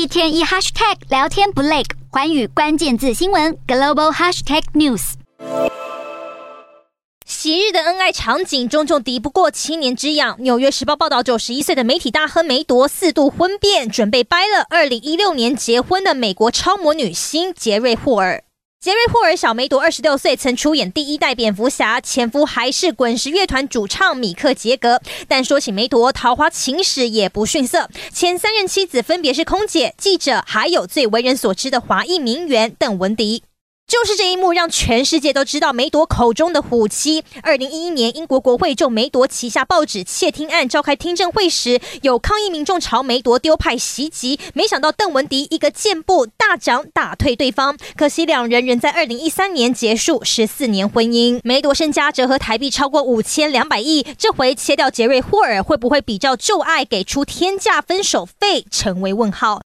一天一 hashtag 聊天不累，环宇关键字新闻 global hashtag news。昔日的恩爱场景，终究敌不过七年之痒。纽约时报报道，九十一岁的媒体大亨梅朵四度婚变，准备掰了二零一六年结婚的美国超模女星杰瑞霍尔。杰瑞霍尔小梅朵二十六岁，曾出演第一代蝙蝠侠，前夫还是滚石乐团主唱米克杰格。但说起梅朵，桃花情史也不逊色，前三任妻子分别是空姐、记者，还有最为人所知的华裔名媛邓文迪。就是这一幕，让全世界都知道梅朵口中的虎妻。二零一一年，英国国会就梅朵旗下报纸窃听案召开听证会时，有抗议民众朝梅朵丢派袭击，没想到邓文迪一个箭步大掌打退对方。可惜两人仍在二零一三年结束十四年婚姻。梅朵身家折合台币超过五千两百亿，这回切掉杰瑞霍尔，会不会比照旧爱给出天价分手费，成为问号。